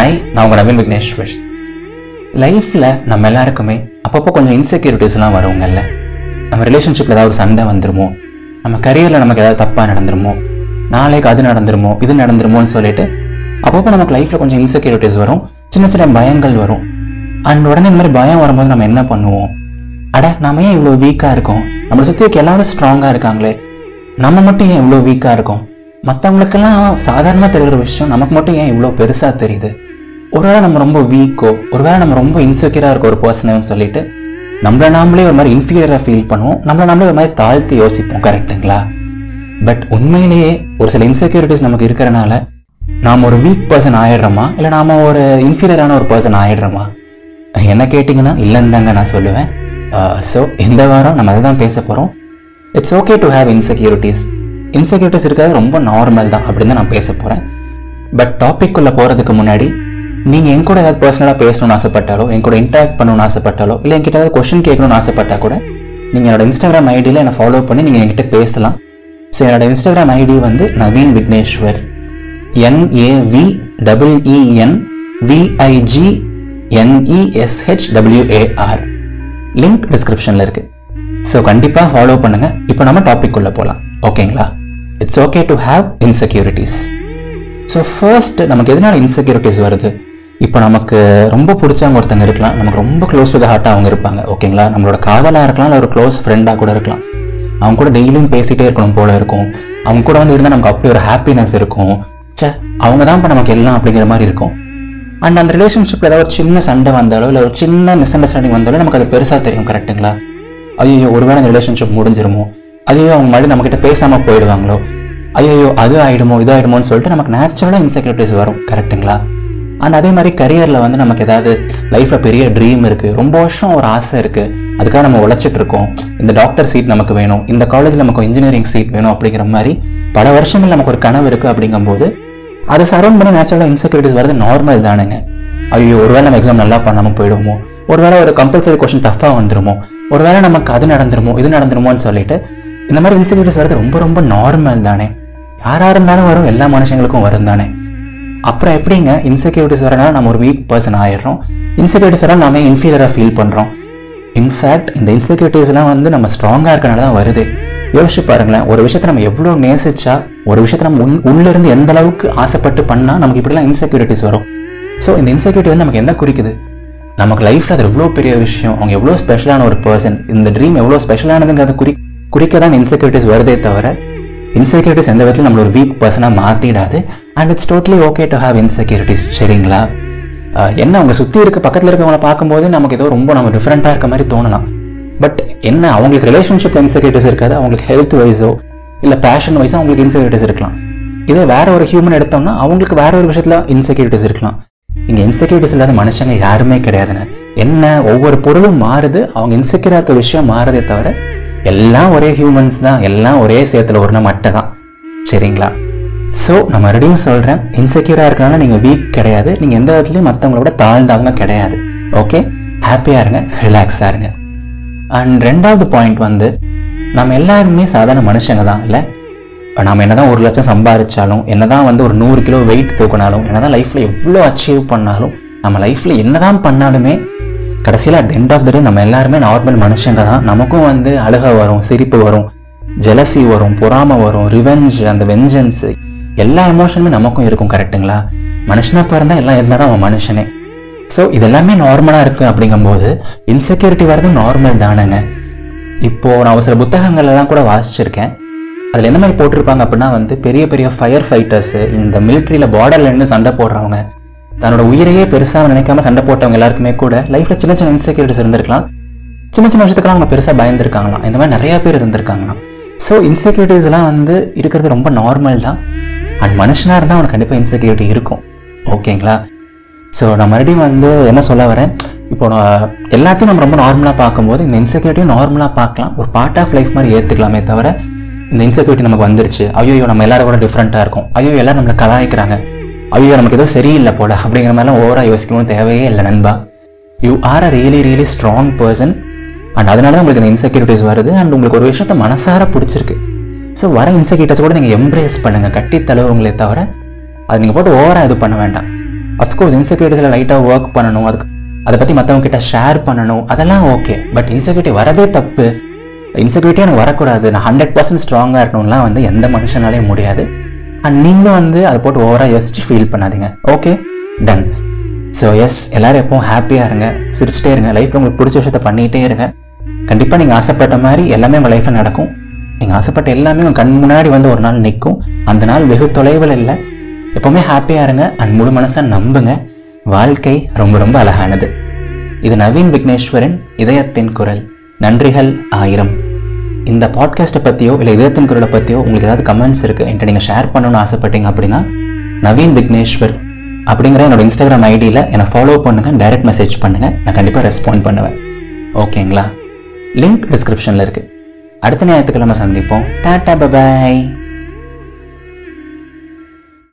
Hi நான் உங்கள் நவீன் விக்னேஸ்வர் லைஃப்பில் நம்ம எல்லாருக்குமே அப்பப்போ கொஞ்சம் இன்செக்யூரிட்டிஸ்லாம் வருவங்கல்ல நம்ம ரிலேஷன்ஷிப்பில் ஏதாவது ஒரு சண்டை வந்துருமோ? நம்ம கரியரில் நமக்கு ஏதாவது தப்பாக நடந்துருமோ? நாளைக்கு அது நடந்துருமோ? இது நடந்துருமோன்னு சொல்லிட்டு அப்பப்போ நமக்கு லைஃப்பில் கொஞ்சம் இன்செக்யூரிட்டிஸ் வரும். சின்ன சின்ன பயங்கள் வரும். அண்ட் உடனே இந்த மாதிரி பயம் வரும்போது நம்ம என்ன பண்ணுவோம்? அட நம்ம ஏன் இவ்வளோ வீக்காக இருக்கோம்? நம்மளை சுற்றி இருக்க எல்லாரும் ஸ்ட்ராங்காக இருக்காங்களே. நம்ம மட்டும் ஏன் இவ்வளோ வீக்காக இருக்கோம்? மற்றவங்களுக்கெல்லாம் சாதாரணமாக தெரிகிற விஷயம் நமக்கு மட்டும் ஏன் இவ்வளோ பெருசாக தெரியுது? ஒருவேளை நம்ம ரொம்ப வீக்கோ ஒருவேளை நம்ம ரொம்ப இன்செக்யூராக இருக்க ஒரு பர்சனையும் சொல்லிட்டு நம்மளை நாமளே ஒரு மாதிரி இன்ஃபீரியராக ஃபீல் பண்ணுவோம் நம்மளை நாமளே ஒரு மாதிரி தாழ்த்தி யோசிப்போம் கரெக்டுங்களா பட் உண்மையிலேயே ஒரு சில இன்செக்யூரிட்டிஸ் நமக்கு இருக்கிறனால நாம் ஒரு வீக் பர்சன் ஆயிடுறோமா? இல்லை நாம ஒரு இன்ஃபீரியரான ஒரு பர்சன் ஆயிடுறோமா? என்ன கேட்டிங்கன்னா இல்லைன்னு தாங்க நான் சொல்லுவேன். ஸோ இந்த வாரம் நம்ம அதை தான் பேச போகிறோம் it's okay to have insecurities insecurities இருக்கிறது ரொம்ப நார்மல் தான் அப்படின்னு தான் நான் பேச போகிறேன் பட் டாபிக் உள்ள போகிறதுக்கு முன்னாடி நீங்கள் என் கூட ஏதாவது பர்சனலாக பேசணும்னு ஆசைப்பட்டாலோ என் கூட இன்டராக்ட் பண்ணணும்னு ஆசைப்பட்டாலோ இல்லை என்கிட்ட ஏதாவது கொஷின் கேட்கணும்னு ஆசைப்பட்டா கூட நீங்கள் என்னோட இன்ஸ்டாகிராம் ஐடியில் என்னை ஃபாலோ பண்ணி நீங்கள் என்கிட்ட பேசலாம். ஸோ என்னோட இன்ஸ்டாகிராம் ஐடி வந்து Naveen Vigneshwar N A V double E N V I G N E S H W A R link டிஸ்கிரிப்ஷனில் இருக்குது ஸோ கண்டிப்பாக ஃபாலோ பண்ணுங்கள் இப்போ நம்ம டாபிக் உள்ளே போகலாம் ஓகேங்களா it's okay to have insecurities so first நமக்கு எதனால இன்செக்யூரிட்டிஸ் வருது? இப்போ நமக்கு ரொம்ப பிடிச்சவங்க ஒருத்தங்க இருக்கலாம். நமக்கு ரொம்ப க்ளோஸ் டு த ஹார்ட்டாக அவங்க இருப்பாங்க. ஓகேங்களா நம்மளோட காதலாக இருக்கலாம் இல்லை ஒரு க்ளோஸ் ஃப்ரெண்டாக கூட இருக்கலாம். அவங்க கூட டெய்லியும் பேசிகிட்டே இருக்கணும் போல இருக்கும். அவங்க கூட வந்து இருந்தால் நமக்கு அப்படி ஒரு ஹாப்பினஸ் இருக்கும். ச்சே அவங்க தான் இப்போ நமக்கு எல்லாம் அப்படிங்கிற மாதிரி இருக்கும். அண்ட் அந்த ரிலேஷன்ஷிப்பில் ஏதாவது ஒரு சின்ன சண்டை வந்தாலோ இல்லை ஒரு சின்ன மிஸ் அண்டர்ஸ்டாண்டிங் வந்தாலும் நமக்கு அது பெருசாக தெரியும் கரெக்ட்டுங்களா ஐயோ ஒருவேளை அந்த ரிலேஷன்ஷிப் முடிஞ்சிருமோ? ஐயோ அவங்க மறுபடியும் நம்மக்கிட்ட பேசாமல் போயிடுவாங்களோ? ஐயோ அது ஆயிடுமோ இது ஆகிடுமோன்னு சொல்லிட்டு நமக்கு நேச்சுரலாக இன்செக்யூரிட்டிஸ் வரும் கரெக்ட்டுங்களா அண்ட் அதே மாதிரி கரியரில் வந்து நமக்கு ஏதாவது லைஃப்பில் பெரிய ட்ரீம் இருக்குது ரொம்ப வருஷம் ஒரு ஆசை இருக்குது அதுக்காக நம்ம உழைச்சிட்டு இருக்கோம். இந்த டாக்டர் சீட் நமக்கு வேணும். இந்த காலேஜில் நமக்கு இன்ஜினியரிங் சீட் வேணும் அப்படிங்கிற மாதிரி பல வருஷங்கள் நமக்கு ஒரு கனவு இருக்குது அப்படிங்கும்போது அதை சரௌண்ட் பண்ணி நேச்சுரலாக இன்செக்யூரிட்டிஸ் வரது நார்மல் தானுங்க. ஐயோ ஒருவேளை நம்ம எக்ஸாம் நல்லா பண்ணாமல் போயிடுவோமோ? ஒருவேளை ஒரு கம்பல்சரி கொஷின் டஃப்பாக வந்துருமோ? ஒருவேளை நமக்கு அது நடந்துருமோ? இது நடந்துருமோன்னு சொல்லிட்டு இந்த மாதிரி இன்செக்யூரிட்டிஸ் வரது ரொம்ப ரொம்ப நார்மல் தானே. யாராக இருந்தாலும் வரும். எல்லா மனுஷங்களுக்கும் வரும் தானே. அப்புறம் எப்படிங்க இன்செக்யூரிட்டிஸ் வரனால நம்ம ஒரு வீக் பர்சன் ஆயிடுறோம். இன்செக்யூரிட்டிஸ் வரனால நாம இன்ஃபீரியராக ஃபீல் பண்ணுறோம் இன்ஃபேக்ட் இந்த இன்செக்யூரிட்டிஸ்லாம் வந்து நம்ம ஸ்ட்ராங்காக இருக்கனால தான் வருது. யோசிச்சு பாருங்களேன் ஒரு விஷயத்தை நம்ம எவ்வளோ நேசிச்சா ஒரு விஷயத்தை நம்ம உள் உள்ளிருந்து எந்த அளவுக்கு ஆசைப்பட்டு பண்ணால் நமக்கு இப்படிலாம் இன்செக்யூரிட்டிஸ் வரும். ஸோ இந்த இன்செக்யூரிட்டி வந்து நமக்கு என்ன குறிக்குது? நமக்கு லைஃப்பில் அது எவ்வளோ பெரிய விஷயம் அவங்க எவ்வளோ ஸ்பெஷலான ஒரு பர்சன் இந்த ட்ரீம் எவ்வளோ ஸ்பெஷலானதுங்கிறத குறி குறிக்க தான் இன்செக்யூரிட்டிஸ் வருதே தவிர இன்செக்யூரிட்டிஸ் எந்த விதத்தில் நம்மள ஒரு வீக் பர்சனாக மாற்றிடாது and it's totally okay to have insecurities சரிங்களா? என்ன அவங்க சுற்றி இருக்க பக்கத்தில் இருக்கவங்களை பார்க்கும்போது நமக்கு ஏதோ ரொம்ப நம்ம டிஃப்ரெண்ட்டாக இருக்க மாதிரி தோணலாம். பட் என்ன அவங்களுக்கு ரிலேஷன்ஷிப் இன்செக்யூரிட்டிஸ் இருக்காது அவங்களுக்கு ஹெல்த் வைஸோ இல்லை பேஷன் வைஸோ அவங்களுக்கு இன்செக்யூரிட்டிஸ் இருக்கலாம். இதே வேற ஒரு ஹியூமன் எடுத்தோம்னா அவங்களுக்கு வேற ஒரு விஷயத்தில் இன்செக்யூரிட்டிஸ் இருக்கலாம். இங்கே இன்செக்யூரிட்டிஸ் இல்லாத மனுஷங்க யாருமே கிடையாதுன்னு என்ன ஒவ்வொரு பொருளும் மாறுது அவங்க இன்செக்யூராக இருக்க விஷயம் மாறுதே தவிர எல்லாம் ஒரே ஹியூமன்ஸ் தான் எல்லாம் ஒரே சேர்த்துல ஒரு மட்டை தான் சரிங்களா? ஸோ நான் மறுபடியும் சொல்கிறேன் இன்செக்யூராக இருக்கனால நீங்கள் வீக் கிடையாது. நீங்கள் எந்த விதத்துலையும் மற்றவங்களோட தாழ்ந்தவங்க கிடையாது. ஓகே ஹாப்பியாக இருங்க. ரிலாக்ஸாக இருங்க. அண்ட் ரெண்டாவது பாயிண்ட் வந்து நம்ம எல்லாருமே சாதாரண மனுஷங்க தான் இல்லை? நம்ம என்னதான் ஒரு லட்சம் சம்பாதிச்சாலும் என்னதான் வந்து ஒரு நூறு கிலோ வெயிட் தூக்கினாலும் என்னதான் லைஃப்பில் எவ்வளோ அச்சீவ் பண்ணாலும் நம்ம லைஃப்பில் என்ன தான் பண்ணாலுமே கடைசியில் at end of the day நம்ம எல்லாருமே நார்மல் மனுஷங்க தான். நமக்கும் வந்து அழுக வரும் சிரிப்பு வரும் ஜெலசி வரும் பொறாமை வரும் ரிவெஞ்ச் அந்த வெஞ்சன்ஸு எல்லா எமோஷனுமே நமக்கும் இருக்கும் கரெக்ட்டுங்களா மனுஷனா பிறந்தா எல்லாம் இருந்தால் தான் அவன் மனுஷனே. ஸோ இதெல்லாமே நார்மலாக இருக்குது அப்படிங்கும்போது இன்செக்யூரிட்டி வரதும் நார்மல் தானேங்க. இப்போது நான் ஒரு சில புத்தகங்கள் எல்லாம் கூட வாசிச்சிருக்கேன். அதில் எந்த மாதிரி போட்டிருப்பாங்க அப்படின்னா வந்து பெரிய பெரிய ஃபயர் ஃபைட்டர்ஸு இந்த மிலிட்ரியில் பார்டரில் நின்று சண்டை போடுறவங்க தன்னோட உயிரையே பெருசாக நினைக்காம சண்டை போட்டவங்க எல்லாருக்குமே கூட லைஃப்பில் சின்ன சின்ன இன்செக்யூரிட்டிஸ் இருந்திருக்கலாம். சின்ன சின்ன விஷயத்துக்குலாம் அவங்க பெருசாக பயந்துருக்காங்களாம். இந்த மாதிரி நிறையா பேர் இருந்திருக்காங்களாம். ஸோ இன்செக்யூரிட்டிஸ்லாம் வந்து இருக்கிறது ரொம்ப நார்மல் தான். அண்ட் மனுஷனாக இருந்தால் அவனுக்கு கண்டிப்பாக இன்செக்யூரிட்டி இருக்கும். ஓகேங்களா? ஸோ நான் மறுபடியும் வந்து என்ன சொல்ல வரேன்? இப்போ நான் எல்லாத்தையும் நம்ம ரொம்ப நார்மலாக பார்க்கும்போது இந்த இன்செக்யூரிட்டியும் நார்மலாக பார்க்கலாம். ஒரு பார்ட் ஆஃப் லைஃப் மாதிரி ஏற்றுக்கலாமே தவிர இந்த இன்செக்யூரிட்டி நமக்கு வந்துருச்சு. ஐயோ நம்ம எல்லாரும் கூட டிஃப்ரெண்ட்டாக இருக்கும். ஐயோ எல்லாரும் நம்மளை கலாய்க்கிறாங்க. ஐயோ நமக்கு ஏதோ சரியில்லை போல. அப்படிங்கிற மாதிரிலாம் ஓவராக யோசிக்கணும்னு தேவையே இல்லை நண்பா. You are a really really strong person and அதனால தான் உங்களுக்கு இந்த இன்செக்யூரிட்டிஸ் வருது. அண்ட் உங்களுக்கு ஒரு விஷயத்த மனசார பிடிச்சிருக்கு. ஸோ வர இன்செக்யூரிட்டிஸ் கூட நீங்கள் எம்ப்ரேஸ் பண்ணுங்கள் கட்டி தழுவுங்களே தவிர அது நீங்கள் போட்டு ஓவராக இது பண்ண வேண்டாம். அஃப்கோர்ஸ் இன்செக்யூரிட்டிஸில் லைட்டாக ஒர்க் பண்ணணும். அதுக்கு அதை பற்றி மற்றவங்க கிட்ட ஷேர் பண்ணணும். அதெல்லாம் ஓகே பட் இன்செக்யூரிட்டி வரதே தப்பு. இன்செக்யூரிட்டியாக எனக்கு வரக்கூடாது. நான் ஹண்ட்ரட் பர்சன்ட் ஸ்ட்ராங்காக இருக்கணும்லாம் வந்து எந்த மனுஷனாலேயும் முடியாது. அண்ட் நீங்களும் வந்து அதை போட்டு ஓவராக யோசிச்சு ஃபீல் பண்ணாதீங்க. ஓகே டன் ஸோ எஸ் எல்லோரும் எப்பவும் ஹாப்பியாக இருங்க. சிரிச்சிட்டே இருங்க. லைஃப்பில் உங்களுக்கு பிடிச்ச விஷயத்த பண்ணிகிட்டே இருங்க. கண்டிப்பாக நீங்கள் ஆசைப்பட்ட மாதிரி எல்லாமே உங்கள் லைஃப்பில் நடக்கும். நீங்கள் ஆசைப்பட்ட எல்லாமே உங்கள் கண் முன்னாடி வந்து ஒரு நாள் நிற்கும். அந்த நாள் வெகு தொலைவில் இல்லை. எப்போவுமே ஹாப்பியாக இருங்க அண்ட் முழு மனசை நம்புங்க. வாழ்க்கை ரொம்ப ரொம்ப அழகானது. இது நவீன் விக்னேஸ்வரன் இதயத்தின் குரல். நன்றிகள் ஆயிரம். இந்த பாட்காஸ்ட்டை பற்றியோ இல்லை இதயத்தின் குரலை பற்றியோ உங்களுக்கு ஏதாவது கமெண்ட்ஸ் இருக்குது என்கிட்ட நீங்கள் ஷேர் பண்ணணும்னு ஆசைப்பட்டீங்க அப்படின்னா நவீன் விக்னேஸ்வர் அப்படிங்கிற என்னோட இன்ஸ்டாகிராம் ஐடியில் என்னை ஃபாலோ பண்ணுங்கள் டைரக்ட் மெசேஜ் பண்ணுங்கள் நான் கண்டிப்பாக ரெஸ்பாண்ட் பண்ணுவேன். ஓகேங்களா லிங்க் டிஸ்கிரிப்ஷனில் இருக்குது அடுத்த ஞாயிற்றுக்கிழமை சந்திப்போம். Tata bye bye.